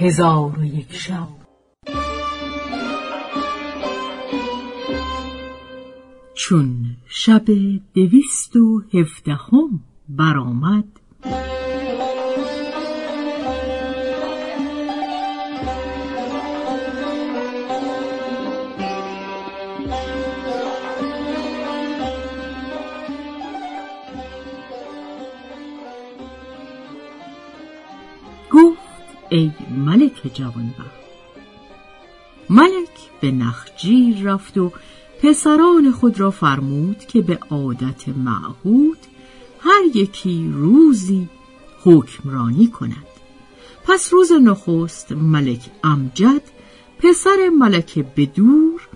هزار و یک شب. چون شب دویست و هفدهم برآمد ای ملک جوانبخت. ملک به نخجیر رفت و پسران خود را فرمود که به عادت معهود هر یکی روزی حکمرانی کند. پس روز نخست ملک امجد پسر ملک بدور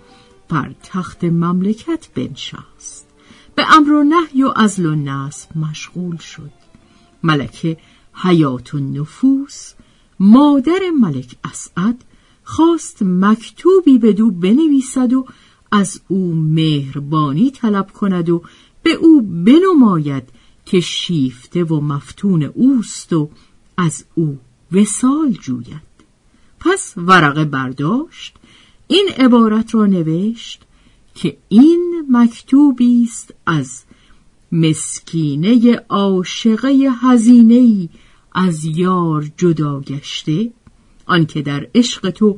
بر تخت مملکت بنشست. به امر و نهی و ازل و نصب مشغول شد. ملکه حیات و نفوس مادر ملک اسعد خواست مکتوبی به دو بنویسد و از او مهربانی طلب کند و به او بنماید که شیفته و مفتون اوست و از او وسال جوید. پس ورقه برداشت این عبارت را نوشت که این مکتوبی است از مسکینه عاشقه هزینه‌ای از یار جدا گشته آنکه در عشق تو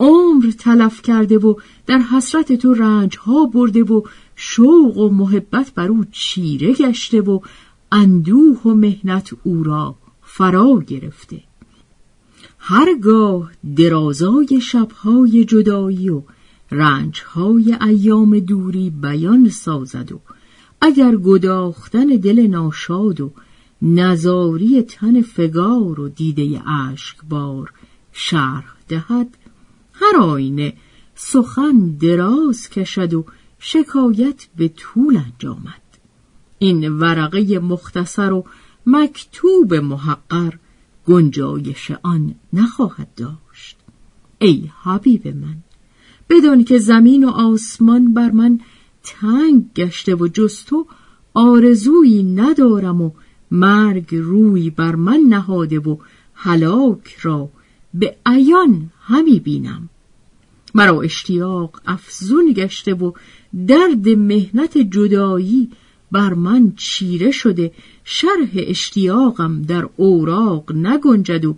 عمر تلف کرده و در حسرت تو رنج ها برده و شوق و محبت بر او چیره گشته و اندوه و مهنت او را فرا گرفته. هرگاه درازای شبهای جدایی و رنجهای ایام دوری بیان سازد و اگر گداختن دل ناشاد و نزاری تن فگار و دیده بار شرح دهد. هر آینه سخن دراز کشد و شکایت به طول انجامد. این ورقه مختصر و مکتوب محقر گنجایش آن نخواهد داشت. ای حبیب من بدان که زمین و آسمان بر من تنگ گشته و جز تو آرزویی ندارم و مرگ روی بر من نهاده و هلاک را به عیان همی بینم. مرا اشتیاق افزون گشته و درد مهنت جدایی بر من چیره شده. شرح اشتیاقم در اوراق نگنجد و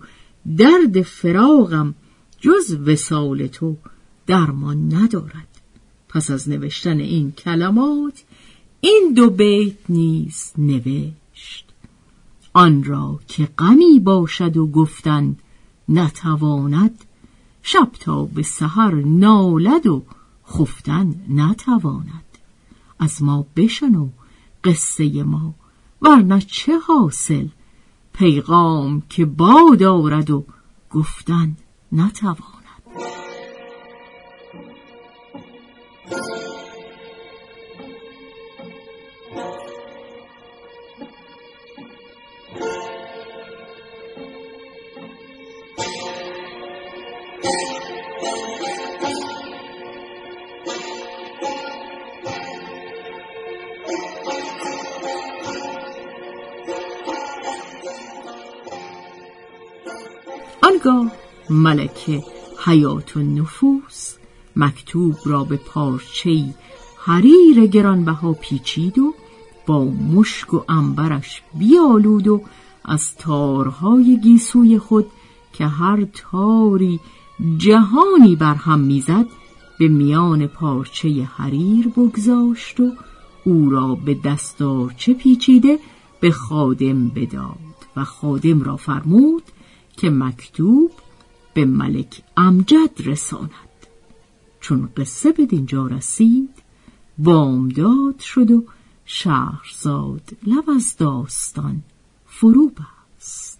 درد فراغم جز وسال تو درمان ندارد. پس از نوشتن این کلمات این دو بیت نیز نوشت. آن را که غمی باشد و گفتن نتواند شب تا به سحر نالد و خفتن نتواند. از ما بشنو قصه ما ورنه چه حاصل؟ پیغام که با دارد و گفتن نتواند. آنگاه ملکه حیات و نفوس مکتوب را به پارچه حریر گرانبها پیچید و با مشک و انبرش بیالود و از تارهای گیسوی خود که هر تاری جهانی بر هم می‌زد به میان پارچه حریر بگذاشت و او را به دستارچه پیچیده به خادم بداد و خادم را فرمود که مکتوب به ملک امجد رساند. چون قصه به دینجا رسید بامداد شد و شهرزاد لب از داستان فرو بست.